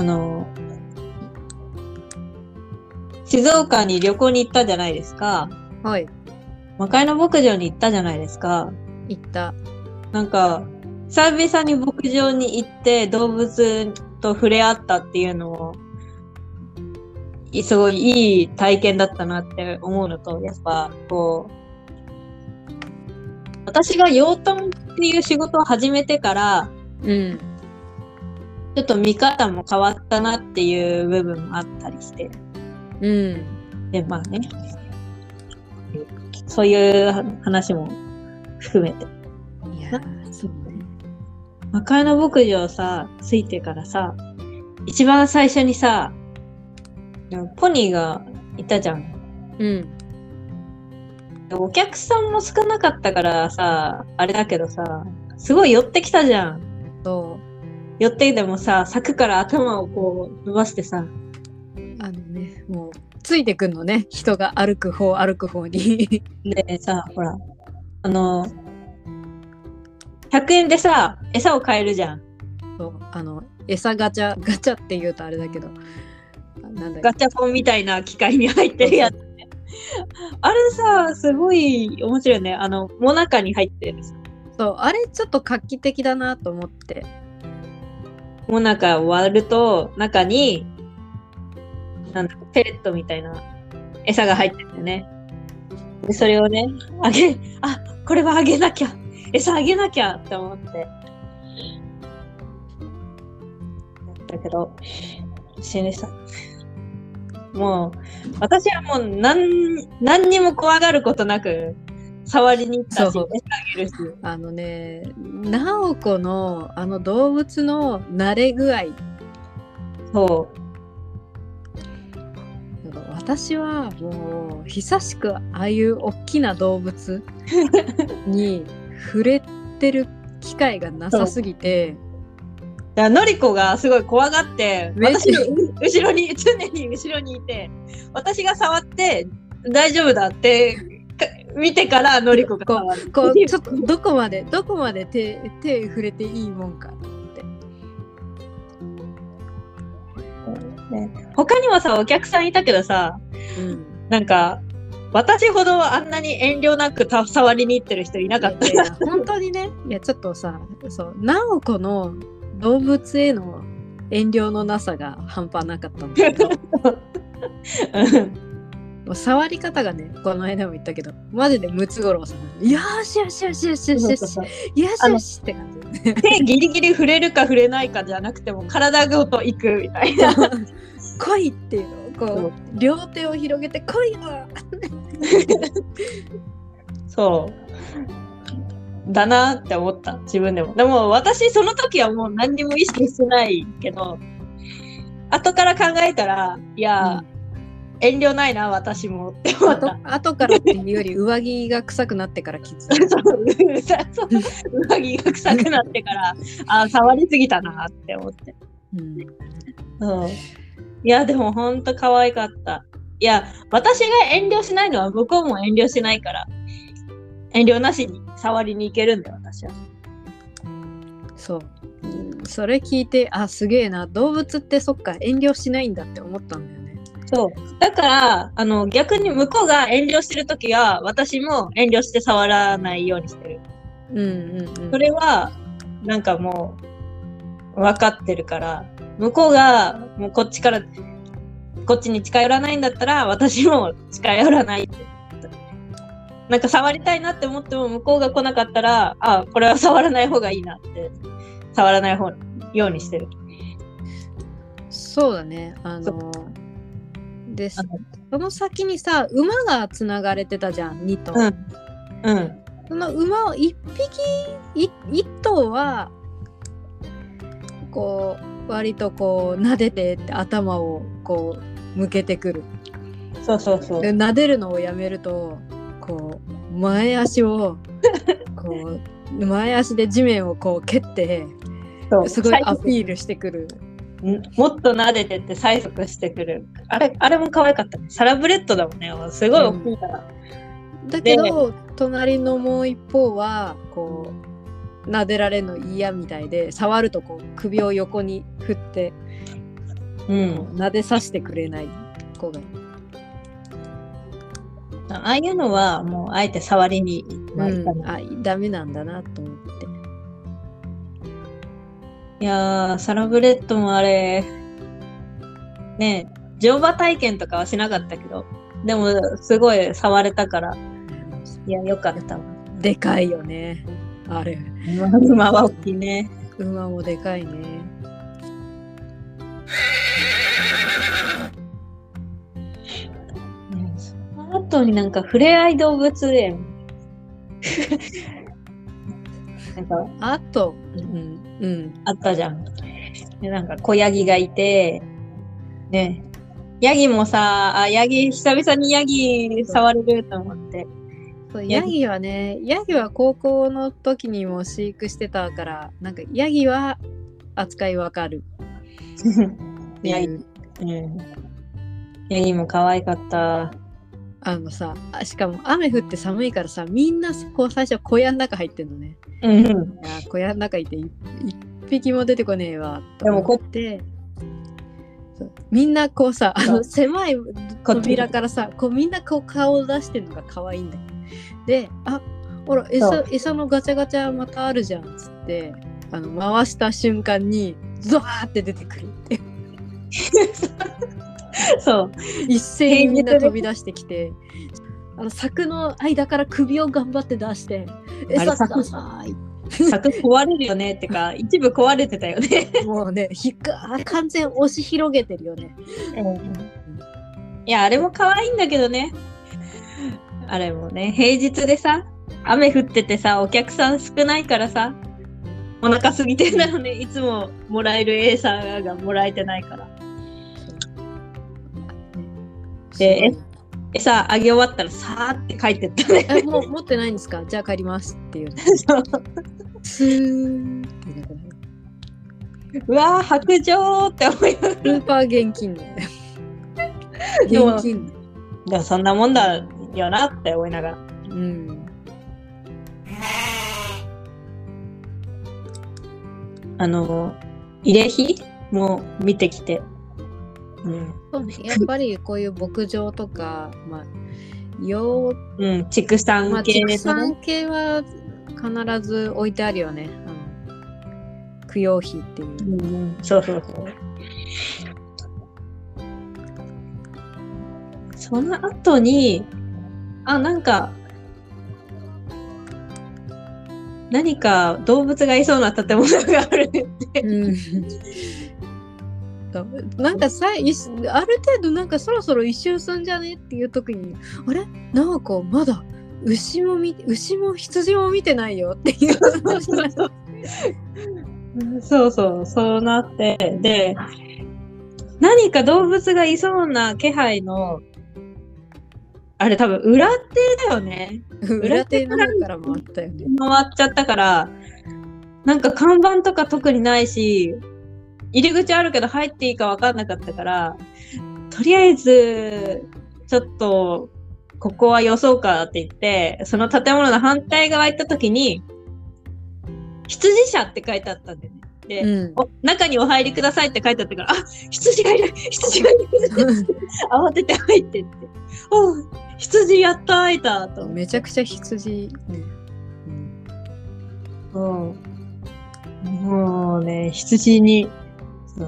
あの、静岡に旅行に行ったじゃないですか。はい。魔界の牧場に行ったじゃないですか。行った。なんか、久々に牧場に行って動物と触れ合ったっていうのも、いすごいいい体験だったなって思うのと、やっぱ、こう、私が養豚っていう仕事を始めてから、うん。ちょっと見方も変わったなっていう部分もあったりして。うん。で、まあね。そういう話も含めて。いやー、そうね。魔界の牧場さ、ついてからさ、一番最初にさ、ポニーがいたじゃん。うん。お客さんも少なかったからさ、あれだけどさ、すごい寄ってきたじゃん。そ寄ってきてもさ、柵から頭をこう伸ばしてさ、う。あのね、もう、ついてくんのね。人が歩く方、歩く方に。でさ、ほら、あの、100円でさ、餌を買えるじゃん。そう。あの、餌ガチャ、ガチャって言うとあれだけど。なんだっガチャポンみたいな機械に入ってるやつね。あれさ、すごい面白いね。あの、もなかに入ってるそう。あれちょっと画期的だなと思って。もなか割ると、中に、なんだ、ペレットみたいな餌が入ってるんだよね。で、それをね、あげ、あ、これはあげなきゃ。餌あげなきゃって思って。だけど、死ぬさ。もう、私はもう何、何にも怖がることなく、触りに行ったし、あげるし。あのね、直子のあの動物の慣れ具合。そう。なんか私はもう久しくああいう大きな動物に触れてる機会がなさすぎてのりこがすごい怖がって、私の後ろに、常に後ろにいて、私が触って大丈夫だってか見てからのりこが触る。こうちょっとどこまでどこまで手手触れていいもんかって。ね。他にもさ、お客さんいたけどさ、うん。なんか、私ほどあんなに遠慮なくた触りに行ってる人いなかった。いや本当にね。いやちょっとさそう直子の動物への遠慮のなさが半端なかったんだけど もう触り方がねこの間も言ったけどマジでムツゴロウさんよしよしよしよしよしよしよしよしって感じでね手ギリギリ触れるか触れないかじゃなくても体ごと行くみたいな。来いっていうのをこう両手を広げて来いよそう。だなって思った、自分でも。でも私、その時はもう何にも意識してないけど、後から考えたら、いや、遠慮ないな、私もって思った。後からっていうより上着が臭くなってから気づいた そうそう上着が臭くなってから、あ触りすぎたなって思って。うんそういや、でもほんと可愛かった。いや、私が遠慮しないのは向こうも遠慮しないから、遠慮なしに触りに行けるんだよ、私は。そううんそれ聞いてあすげえな動物ってそっか遠慮しないんだって思ったんだよねそう。だから、あの、逆に向こうが遠慮してるときは、私も遠慮して触らないようにしてる。うんうんうんそれは、なんかもう、分かってるから、向こうが、もうこっちから、こっちに近寄らないんだったら、私も近寄らないって。なんか触りたいなって思っても、向こうが来なかったら、あ、これは触らない方がいいなって、触らない方ようにしてる。そうだねあそのでその先にさ馬がつながれてたじゃん2頭、うん。うん。その馬を1匹い1頭はこう割とこう撫でてって頭をこう向けてくるそうそうそう。で撫でるのをやめるとこう前足を こう前足で地面をこう蹴ってすごいアピールしてくるんもっと撫でてって催促してくる。あれ、あれも可愛かったね。サラブレッドだもんね。すごい大きいから。だけど隣のもう一方はこう撫でられるの嫌みたいで触るとこう首を横に振ってうん。撫でさせてくれない子が。ああいうのは、もう、あえて触りにはいかうん。あダメなんだなと思。いやー、サラブレッドもあれ、ねえ、乗馬体験とかはしなかったけど、でも、すごい触れたから、いや、よかったわ。でかいよね。あれ。馬は大きいね。馬もでかいね。ねその後になんか、ふれあい動物園。なんか、あと、うん、うん。あったじゃん。で、なんか小ヤギがいて、ね、ヤギもさ、あ、ヤギ、久々にヤギ触れると思って。そうヤギはね、ヤギは高校の時にも飼育してたから、なんかヤギは扱いわかる ヤギ。うん。ヤギも可愛かった。あのさ、あしかも雨降って寒いからさ、みんなこう最初小屋の中入ってんのね。うん。小屋の中いてい一匹も出てこねえわと思ってみんなこうさあの狭い扉からさこうみんなこう顔を出してるのが可愛いんだよ。であほらそ餌う餌のガチャガチャまたあるじゃんっつってあの回した瞬間にゾワーって出てくるって そう。一斉にみんな飛び出してきて。あの柵の間から首を頑張って出して「あれ餌ください」柵壊れるよねってか、一部壊れてたよね。もうね、ひっか完全押し広げてるよね。いや、あれも可愛いんだけどね。あれもね、平日でさ、雨降っててさ、お客さん少ないからさ、お腹空いてんだよね。いつももらえる餌がもらえてないから。で餌あげ終わったらさーって帰ってったね。え、もう持ってないんですか？じゃあ帰りますっていう。スーっていなくなるうわー、白状って思いながら。スーパー現金ね。でも現金。でもそんなもんだよなって思いながら。うん。あの、慰霊碑も見てきて。うん。そうね、やっぱりこういう牧場とか、まあ、養うん、畜産まあ、系のね畜産系は必ず置いてあるよね。あの供養費っていう。うん、そうそうそう。その後に、あ、なんか、何か動物がいそうな建物があるって。うんそうなんかさある程度なんかそろそろ一周すんじゃね？っていう時にあれ？なんかまだ牛もみ牛も羊も見てないよっていう。そうそう、そうなって、で、何か動物がいそうな気配の、あれ多分裏手だよね。裏手の方からもあったよね。回っちゃったから、なんか看板とか特にないし、入り口あるけど入っていいか分かんなかったから、とりあえず、ちょっと、ここは予想かって言って、その建物の反対側行った時に、羊舎って書いてあったんだよね。で、うん。お中にお入りくださいって書いてあったから、あ羊がいる羊がいる慌てて入ってって、おう羊やった会えたとめちゃくちゃ羊、ね。うんうん。もうね、羊に、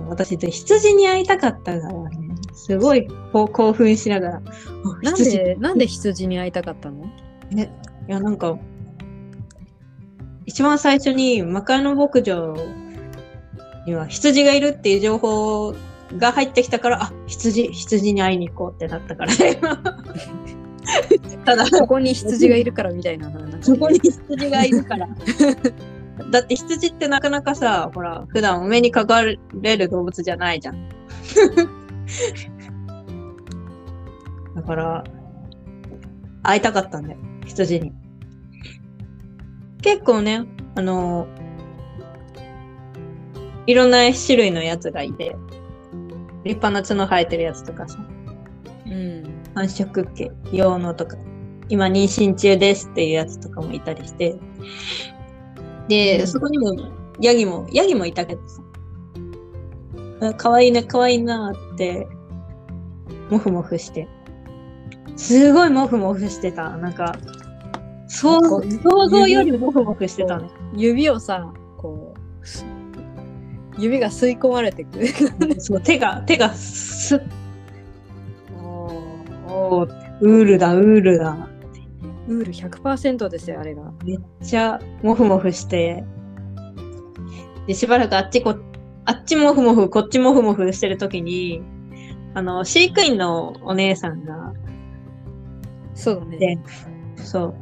私、羊に会いたかったからね、すごい興奮しながら、おなん羊でなんで羊に会いたかったの？ね、いや、なんか、一番最初に魔界の牧場には羊がいるっていう情報が入ってきたから、あ、羊、羊に会いに行こうってなったからね。ただ、ここに羊がいるからみたいな話。そこに羊がいるから。だって羊ってなかなかさ、ほら、普段お目にかかれる動物じゃないじゃん。だから、会いたかったんだよ、羊に。結構ね、あのいろんな種類のやつがいて、立派な角生えてるやつとかさ、うん。繁殖系用のとか、今妊娠中ですっていうやつとかもいたりして、で、うんそこにもヤギも、ヤギもいたけどさ、あかわいいな、かわいいなって、もふもふして。すごいもふもふしてた。なんか、想想像よりもふもふしてたね。指をさこうす指が吸い込まれてくるそう手が、手がすっ。おーおーウールだ、ウールだ。ウール100%ですよあれが。めっちゃもふもふして、で、しばらくあっちこ、あっちもふもふ、こっちもふもふしてるときに、あの、飼育員のお姉さんが、そうだね。でそう、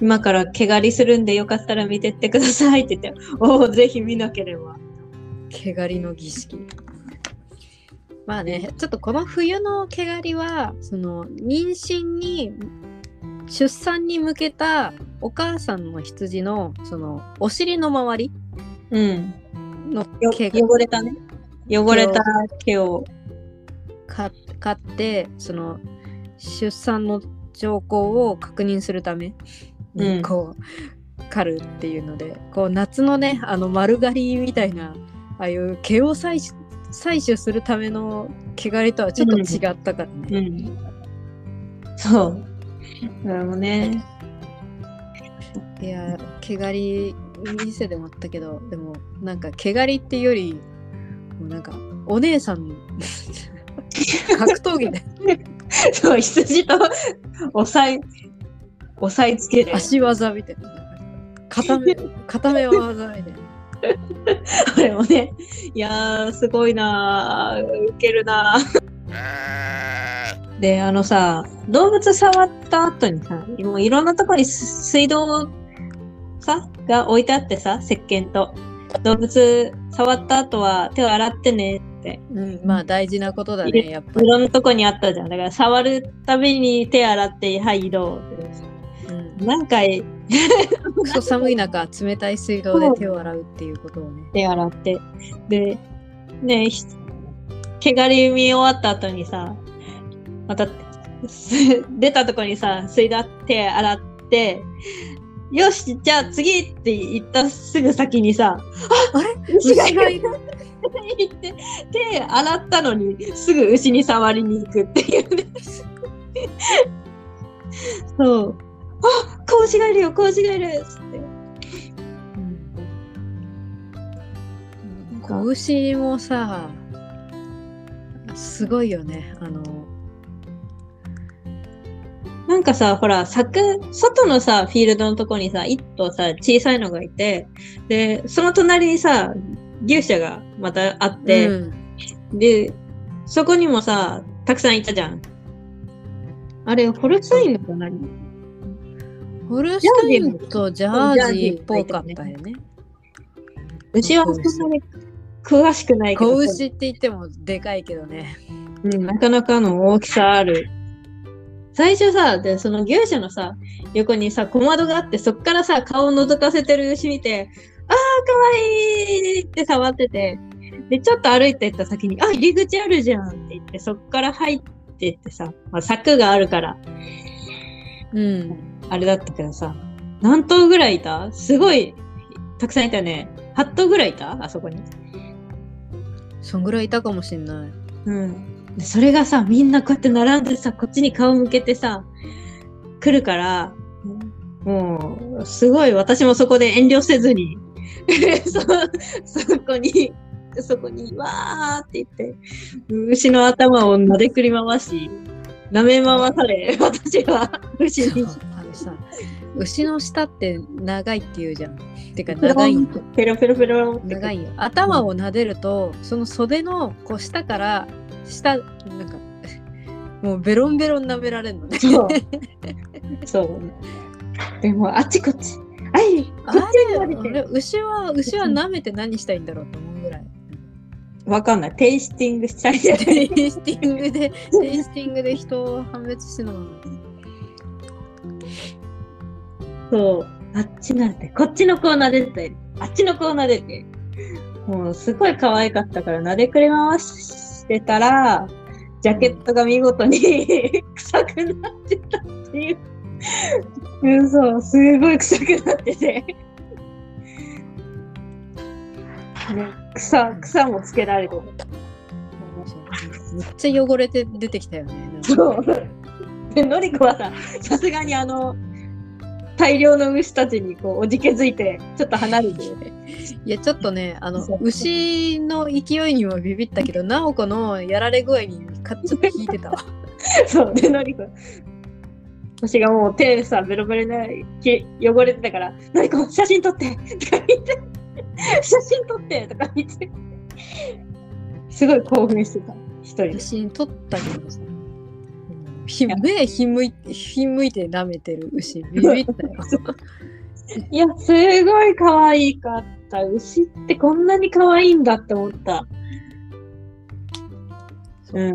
今から毛刈りするんでよかったら見てってくださいって言って、おお、ぜひ見なければ。毛刈りの儀式。まあねちょっとこの冬の毛刈りはその妊娠に出産に向けたお母さんの羊のそのお尻の周りうん。のよ毛が汚れたね。汚れた毛を。か買ってその出産の兆候を確認するためにうんこう刈るっていうのでこう夏のねあの丸刈りみたいなああいう毛を採取採取するための毛刈りとはちょっと違ったからね。うん。そう。でもね、いや毛刈り店でもあったけどでもなんか毛刈りっていうよりもうなんかお姉さん 格闘技でそう、羊と押さえ、押さえつける。足技みたいな固め 固め技みたいな。これもね、いやー、すごいなー、ウケるなー。で、あのさ、動物触った後にさ、もういろんなとこにす水道さ、が置いてあってさ、石鹸と。動物触った後は手を洗ってねって。うん、まあ大事なことだねやっぱり。いろんなとこにあったじゃん。だから触るたびに手洗って、はい、移動って。うん何回クソ寒い中冷たい水道で手を洗うっていうことをね。手洗って。で、ねひ毛刈り見終わった後にさ、また、す出たとこにさ、水だ手洗って、よし、じゃあ次って言ったすぐ先にさ、あれ？牛がいる牛がいる言って、手洗ったのにすぐ牛に触りに行くっていうね。そう。あ子牛がいるよ、子牛がいるっつって。子牛もさすごいよねあのなんかさ、ほら、柵、外のさ、フィールドのとこにさ、一頭さ、小さいのがいて、で、その隣にさ、牛舎がまたあって、うんで、そこにもさ、たくさんいたじゃん。あれ、ホルスタインのか何？ホルスタインとジャージーっぽかったよね。牛はそんなに詳しくないけど、子牛って言ってもでかいけどね。うん、なかなかの大きさある。最初さ、で、その牛舎のさ、横にさ、小窓があって、そっからさ、顔を覗かせてる牛見て、あー、かわいいって触ってて、で、ちょっと歩いてった先に、あ、入り口あるじゃんって言って、そっから入ってってさ、まあ、柵があるから、うん。あれだったけどさ、何頭ぐらいいた？すごい、たくさんいたね。8頭ぐらいいた？あそこに。そんぐらいいたかもしんない。うん。でそれがさ、みんなこうやって並んでさ、こっちに顔向けてさ、来るから、もう、すごい私もそこで遠慮せずに、そ、そこに、そこに、わーって言って、牛の頭を撫でくり回し、舐め回され、私は牛に、牛の舌って長いって言うじゃん。てか長いペロペロペロ。長いよ。頭を撫でると、その袖のこう下から下なんか もうベロンベロン舐められるのね。そう。そう。でも、あっちこっち。はい、こあっちにれ撫でて。あれ牛は牛は舐めて何したいんだろうと思うぐらい。わかんない。テイスティングしたいじゃない。テイスティングでテイスティングで人を判別してるのそう。あっちなんて、こっちの子を撫でて、あっちの子を撫でて。もう、すごい可愛かったから、撫でくれ回してたら、ジャケットが見事に 臭くなってたっていう。うん、そう、すごい臭くなってて。ね、草、草もつけられてた。めっちゃ汚れて出てきたよね。そう。で、のりこはさ、さすがにあの、大量の牛たちにこうおじけづいて、ちょっと離れて、いやちょっとねあの牛の勢いにもビビったけど直子のやられ具合にかちょっと引いてたわ。そう、で、のりこ。私がもう手さ、ベロベロでき汚れてたから、のりこ、写真撮ってとか言って、写真撮ってとか言って、すごい興奮してた、一人で写。真撮ったけどさ。ひ目ひむいひむいて舐めてる牛ビビったよ。いや、すごい可愛かった。牛ってこんなに可愛いんだって思った。うん。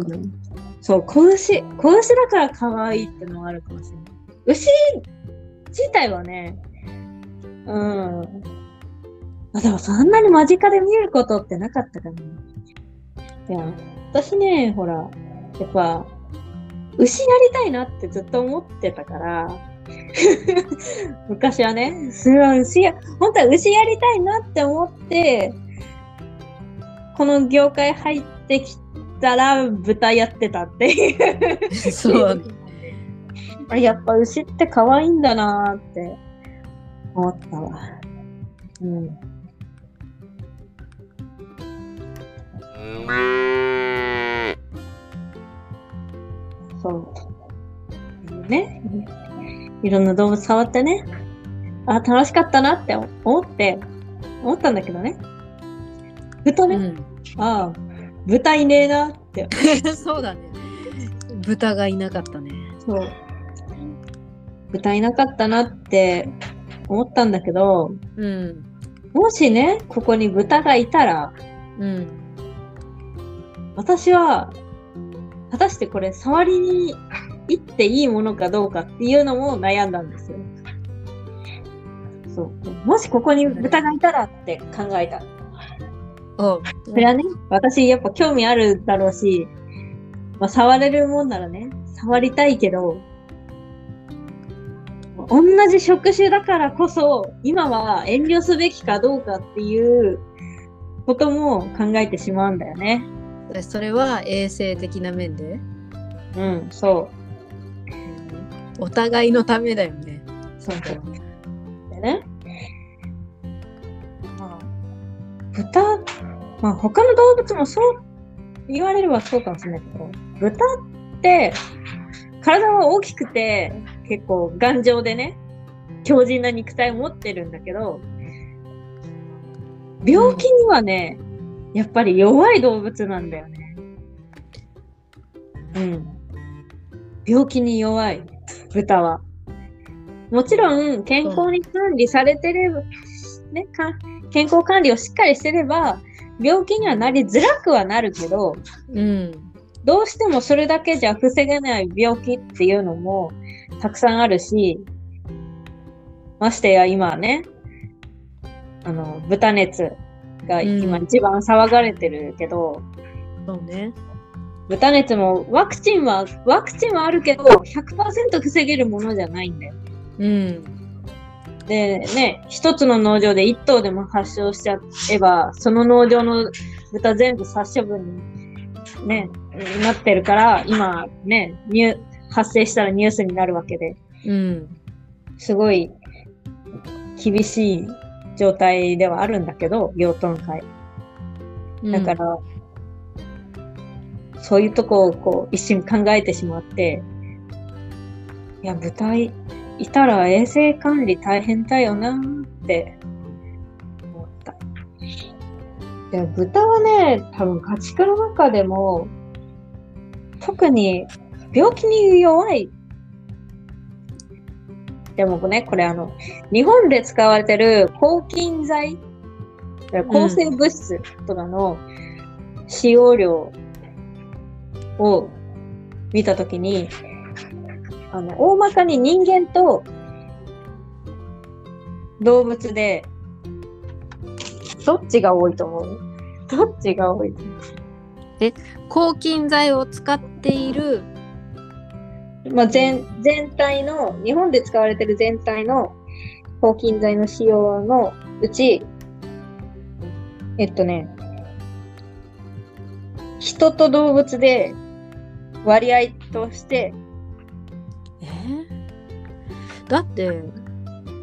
そう、子牛、子牛だから可愛いってのもあるかもしれない。牛自体はね、うん。あ、でもそんなに間近で見ることってなかったかな。いや、私ね、ほら、やっぱ、牛やりたいなってずっと思ってたから、昔はね、すごい牛や、本当は牛やりたいなって思って、この業界入ってきたら豚やってたっていう。そう。あやっぱ牛って可愛いんだなーって思ったわ。うん。そう。ね。いろんな動物触ってね。あ、楽しかったなって思って、思ったんだけどね。ふとね、うん、ああ、豚いねえなって。そうだね。豚がいなかったね。そう。豚いなかったなって思ったんだけど、うん。もしね、ここに豚がいたら、うん。私は、果たしてこれ触りに行っていいものかどうかっていうのも悩んだんですよ。そう。もしここに豚がいたらって考えた。おそれはね、私やっぱ興味あるだろうし、まあ、触れるもんならね、触りたいけど、同じ職種だからこそ、今は遠慮すべきかどうかっていうことも考えてしまうんだよね。それは衛生的な面で？うん、そお互いのためだよね。う。そうそう。でね。まあ、豚、まあ他の動物もそう言われればそうかもしれないけど、豚って体は大きくて結構頑丈でね、強靭な肉体を持ってるんだけど、病気にはね、やっぱり弱い動物なんだよね。うん。病気に弱い、豚は。もちろん、健康に管理されてれば、ね、か健康管理をしっかりしてれば、病気にはなりづらくはなるけど、うん。どうしてもそれだけじゃ防げない病気っていうのもたくさんあるし、ましてや今ね、あの、豚熱が今うん一番騒がれてるけど、そうね。豚熱もワクチンは、ワクチンはあるけど、100%防げるものじゃないんだよ。うん。で、ね、一つの農場で一頭でも発症しちゃえば、その農場の豚全部殺処分に、ね、なってるから、今ね、ニュ発生したらニュースになるわけで、うん。すごい厳しい状態ではあるんだけど、養豚会。だから、そういうとこをこう一瞬考えてしまって、いや、豚いいたら衛生管理大変だよなって思った。いや、豚はね、多分家畜の中でも、特に病気に弱い。でもね、これあの、日本で使われてる抗菌剤、抗生物質とかの使用量を見たときに、あの、大まかに人間と動物で、どっちが多いと思う？どっちが多い？と思抗菌剤を使っている。うまあ、全、全体の、日本で使われてる全体の抗菌剤の使用のうち、えっとね、人と動物で割合としてえー？だって、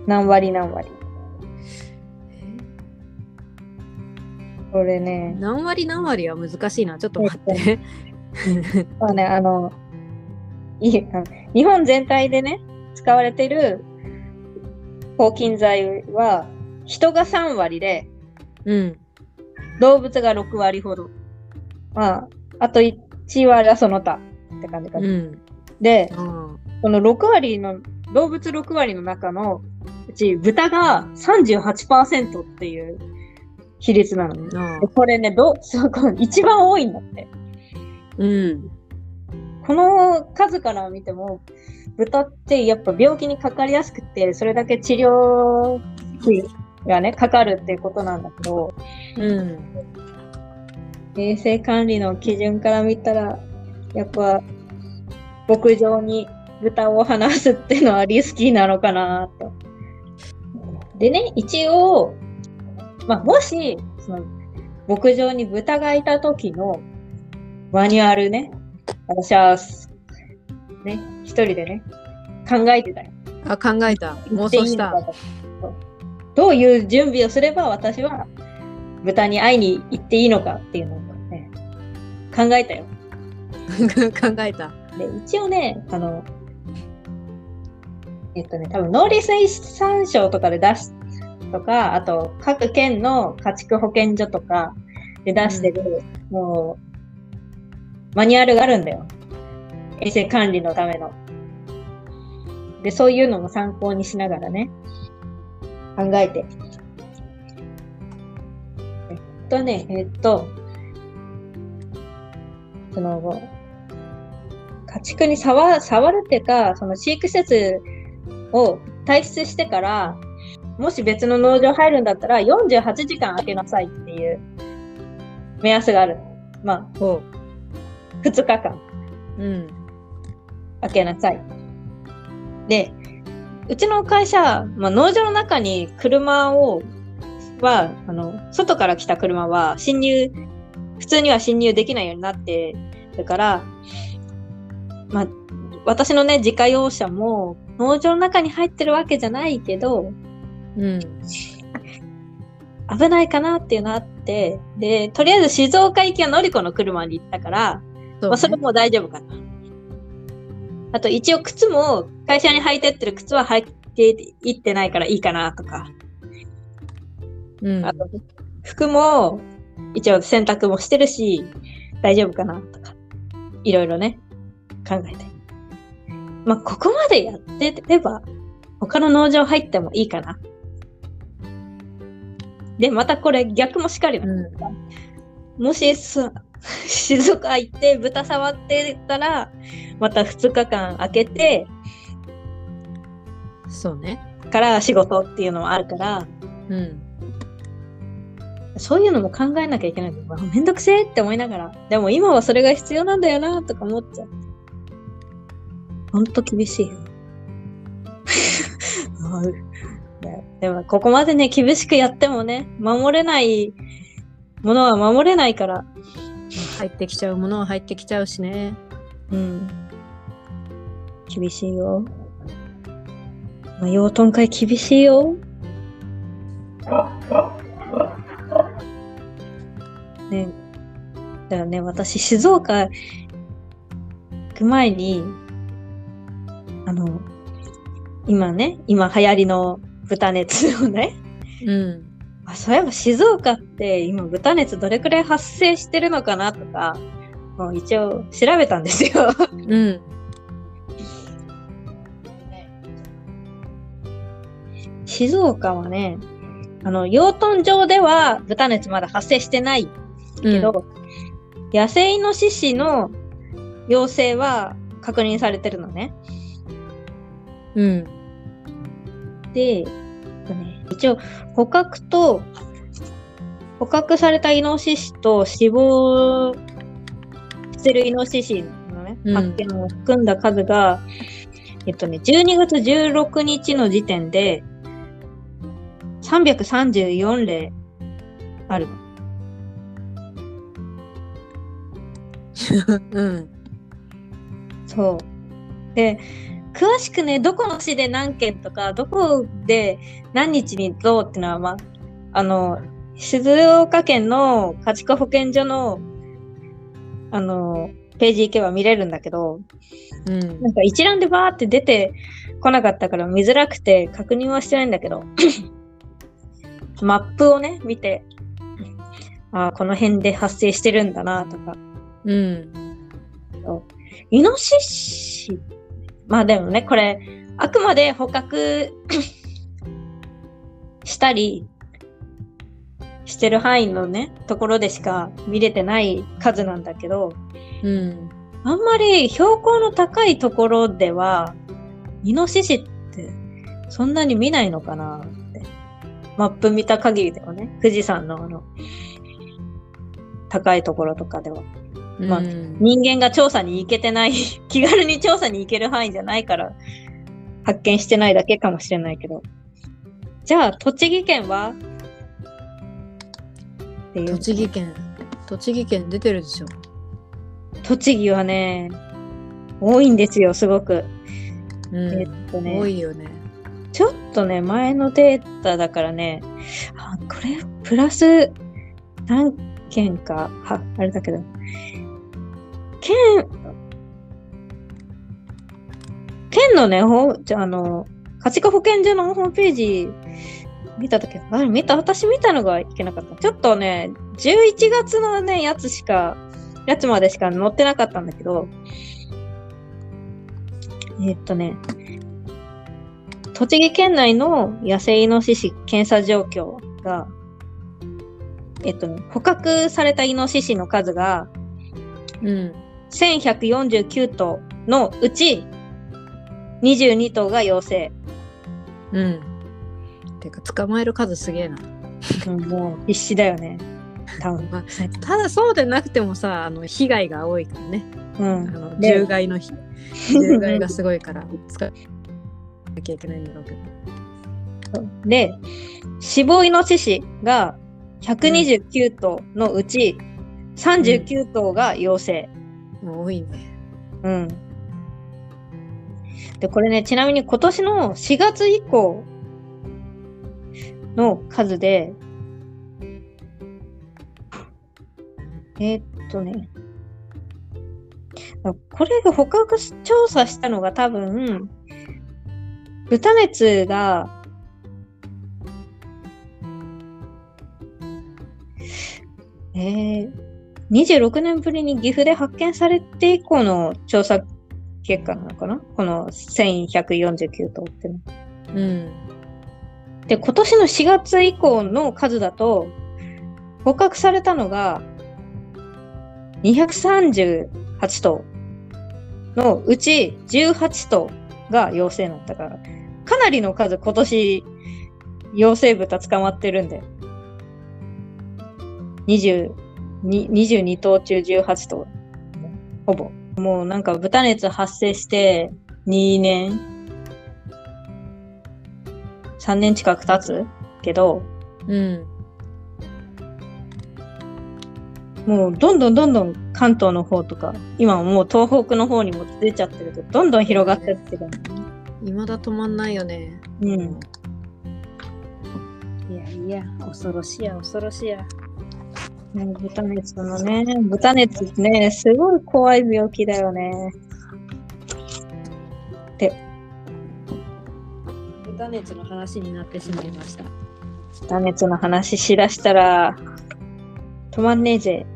何割何割。これね、何割何割は難しいな。ちょっと待って。まあね、あの日本全体でね、使われている抗菌剤は、人が3割で、うん。動物が6割ほど。まあ、あと1割はその他って感じかな。うん。で、あこの6割の、動物6割の中のうち、豚が38%っていう比率なのね。ああでこれね、ど一番多いんだって。うん。この数から見ても、豚ってやっぱ病気にかかりやすくて、それだけ治療費がね、かかるっていうことなんだけど、うん。衛生管理の基準から見たら、やっぱ、牧場に豚を放すっていうのはリスキーなのかなと。でね、一応、まあ、もし、その、牧場に豚がいた時のマニュアルね、私は、ね、一人でね、考えてたよ。あ、考えた。妄想した。どういう準備をすれば私は豚に会いに行っていいのかっていうのをね、考えたよ。考えた。で、一応ね、あの、えっとね、多分農林水産省とかで出すとか、あと各県の家畜保健所とかで出してる、もう、マニュアルがあるんだよ。衛生管理のための。で、そういうのも参考にしながらね、考えて。えっとね、えっと、その後、家畜に触触るっていうか、その飼育施設を退出してから、もし別の農場入るんだったら48時間空けなさいっていう目安がある。まあ、ほ2日間う。うん。空けなさい。で、うちの会社、まあ、農場の中に車を、は、あの、外から来た車は侵入、普通には侵入できないようになってるから、まあ、私のね、自家用車も農場の中に入ってるわけじゃないけど、うん。危ないかなっていうのあって、で、とりあえず静岡行きはのりこの車に行ったから、そうまあ、それもう大丈夫かな。あと一応靴も会社に履いてってる靴は履いていってないからいいかなとか。うんあと服も一応洗濯もしてるし大丈夫かなとか。いろいろね、考えて。まあ、ここまでやってれば他の農場入ってもいいかな。で、またこれ逆もしかりな。うんもしそ 静岡行って豚触ってたら、また2日間空けてそうね。から仕事っていうのもあるから、うん。そういうのも考えなきゃいけない。ま あめんどくせえって思いながら、でも今はそれが必要なんだよなとか思っちゃう。ほんと厳しい でもここまでね、厳しくやってもね、守れないものは守れないから。入ってきちゃうものは入ってきちゃうしね。うん。厳しいよ。まあ、養豚会厳しいよ。ね。だよね、私、静岡行く前に、あの、今ね、今流行りの豚熱をね、うん。あそういえば静岡って今豚熱どれくらい発生してるのかなとか、もう一応調べたんですよ。うん。静岡はね、あの、養豚場では豚熱まだ発生してないけど、野生イノシシの陽性は確認されてるのね。うん。で、えっとね、一応、捕獲と、捕獲されたイノシシと死亡してるイノシシのね、うん発見を含んだ数が、えっとね、12月16日の時点で、334例あるの。うん。そう。で、詳しくね、どこの市で何件とか、どこで何日にどうっていうのは、まあ、あの、静岡県の家畜保健所の、あの、ページ行けば見れるんだけど、うん。なんか一覧でバーって出てこなかったから見づらくて確認はしてないんだけど、マップをね、見て、ああ、この辺で発生してるんだなとか、うん。イノシシ、まあでもね、これ、あくまで捕獲 したりしてる範囲のね、ところでしか見れてない数なんだけど、うん。あんまり標高の高いところでは、イノシシってそんなに見ないのかなって。マップ見た限りではね、富士山のあの、高いところとかでは。まあうん人間が調査に行けてない、気軽に調査に行ける範囲じゃないから、発見してないだけかもしれないけど。じゃあ、栃木県は？栃木県。栃木県出てるでしょ。栃木はね、多いんですよ、すごく。うんえっとね多いよね。ちょっとね、前のデータだからね、あこれ、プラス何件か、は、あれだけど、県、県のね、ほじゃあの、家畜保健所のホームページ見たとき、あれ見た、私見たのがいけなかった。ちょっとね、11月のね、やつしか、やつまでしか載ってなかったんだけど、えっとね、栃木県内の野生イノシシ検査状況が、えっとね、捕獲されたイノシシの数がうん。1149頭のうち22頭が陽性。うん。てか捕まえる数すげえな。うんもう必死だよね。多分。まあただそうでなくてもさあの被害が多いからね。うあん。ので獣害の日獣害がすごいから使わなきゃいけないんだろうけど。で、死亡イノシシが129頭のうち39頭が陽性。もう多いね。うん。で、これね、ちなみに今年の4月以降の数で、えーっとね、これが捕獲調査したのが多分、豚熱が、えー、26年ぶりに岐阜で発見されて以降の調査結果なのかな？この1149頭っての。うん。で、今年の4月以降の数だと、捕獲されたのが238頭のうち18頭が陽性だったから、かなりの数今年陽性豚捕まってるんで。20に22頭中18頭。ほぼ。もうなんか豚熱発生して2年、3年近く経つ？けど、うん。もうどんどんどんどん関東の方とか、今はもう東北の方にも出ちゃってると、どんどん広がってってる。未だ止まんないよね。うん。いやいや、恐ろしいや恐ろしいや。ね豚熱のね、豚熱ってね、すごい怖い病気だよね。豚熱の話になってしまいました。豚熱の話しだしたら、止まんねえぜ。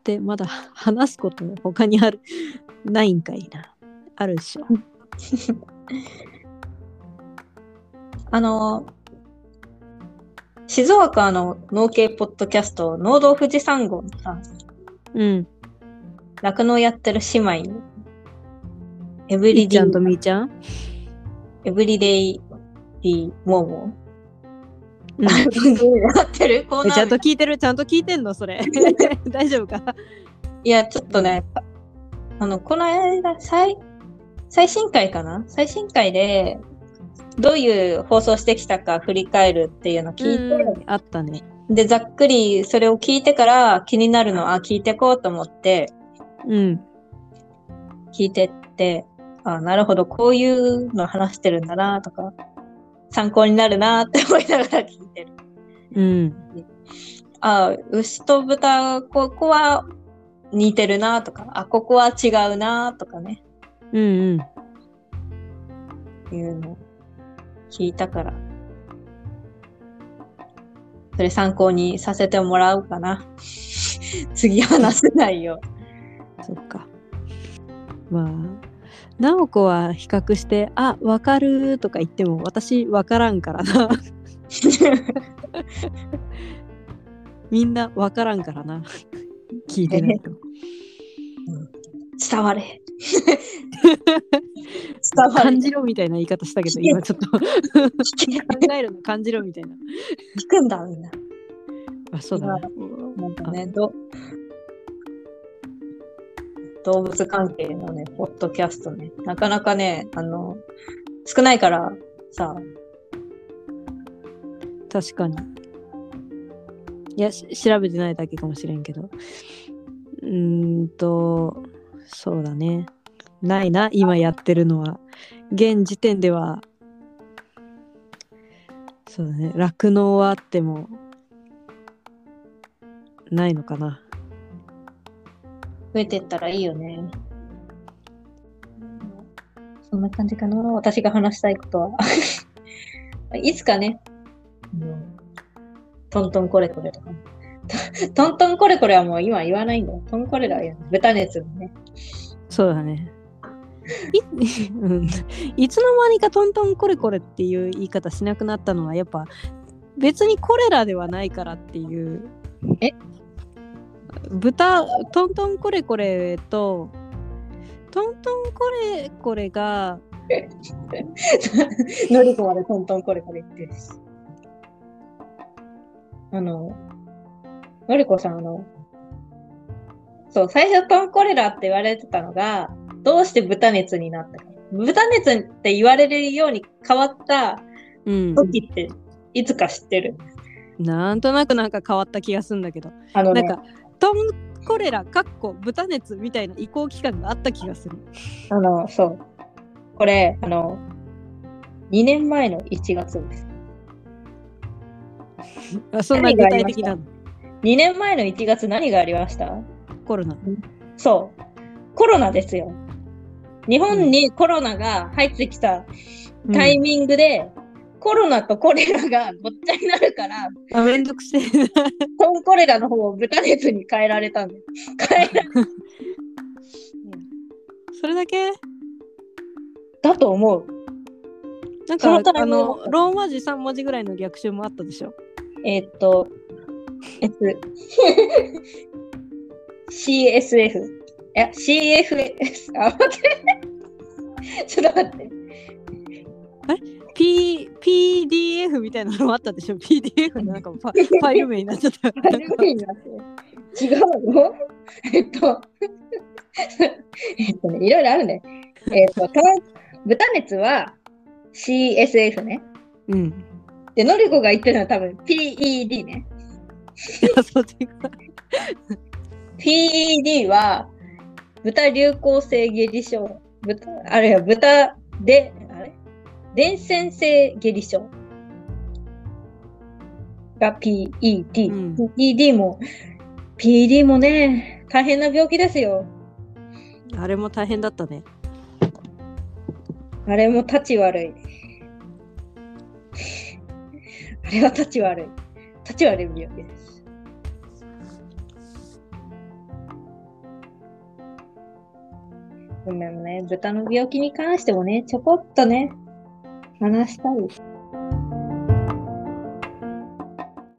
ってまだ話すこと他にあるないんかいな。あるでしょ。あの、静岡の農系ポッドキャスト、農道富士山号のさ、うん。酪農やってる姉妹の、エブいリデイっちゃんとみーちゃん。エブリデイリーモーモ。合っ てる？こうなえちゃんと聞いてる？ちゃんと聞いてんの？それ。大丈夫か？いや、ちょっとね、あの、この間、さい最新回かな？最新回で、どういう放送してきたか振り返るっていうのを聞いて、うんあったね。で、ざっくりそれを聞いてから気になるのは、あ聞いてこうと思って、うん。聞いてって、あなるほど、こういうの話してるんだなとか、参考になるなって思いながら聞いてる。うん。あ牛と豚、ここは似てるなとか、あ、ここは違うなとかね、うんうん。いうのを聞いたから、それ参考にさせてもらうかな。次話せないよ。そっか。まあ、直子は比較して、あ、わかるとか言っても、私わからんからな。みんなわからんからな。聞いてないと。伝われ。伝われ。感じろみたいな言い方したけど、今ちょっと考えるの感じろみたいな。聞くんだ、みんな。あ、そうだね。なんかね、ど動物関係のね、ポッドキャストね、なかなかね、あの、少ないからさ、確かに。いや、調べてないだけかもしれんけど。うーんと、そうだね。ないな、今やってるのは。現時点では、そうだね、酪農はあっても、ないのかな。増えてったらいいよね。そんな感じかな、私が話したいことは。いつかね、うんトントンコレコレとか。トントンコレコレはもう今言わないんだよ。トンコレラは言う豚熱のね。そうだね。い うんいつの間にかトントンコレコレっていう言い方しなくなったのはやっぱ別にコレラではないからっていう。え？豚トントンコレコレとトントンコレコレが のりこまでトントンコレコレ言ってるし。あの、のりこさん、あの、そう、最初トンコレラって言われてたのが、どうして豚熱になったか。豚熱って言われるように変わったうん時っていつか知ってる、なんとなくなんか変わった気がするんだけどあのね、なんかトンコレラかっこ豚熱みたいな移行期間があった気がする。あの、そう。これ、あの、2年前の1月です。あそんな具体的なの2年前の1月何がありました？コロナ。そう。コロナですよ。日本にコロナが入ってきたタイミングで、コロナとコレラがごっちゃになるから、あめんどくせえな。トンコレラの方を豚熱に変えられたんだよ。変えられそれだけ？だと思う。なんかあのローマ字3文字ぐらいの逆襲もあったでしょ？えーっと、S、CSF。いや、CFS。あ、待って。ちょっと待って。P PDF みたいなのもあったでしょ？PDF のなんかファ ファイル名になっちゃった。初めになって違うの？えっと、えっとね、いろいろあるね。えっと、た豚熱は CSF ね。うん。で、のりこが言ってるのは多分 PED ね。PED は豚流行性下痢症。豚あるいは豚で、伝染性下痢症が PED。うん PED も、PED もね、大変な病気ですよ。あれも大変だったね。あれも立ち悪い。あれは立ち悪い。立ち悪い病気です。でもね、豚の病気に関してもね、ちょこっとね、話したい。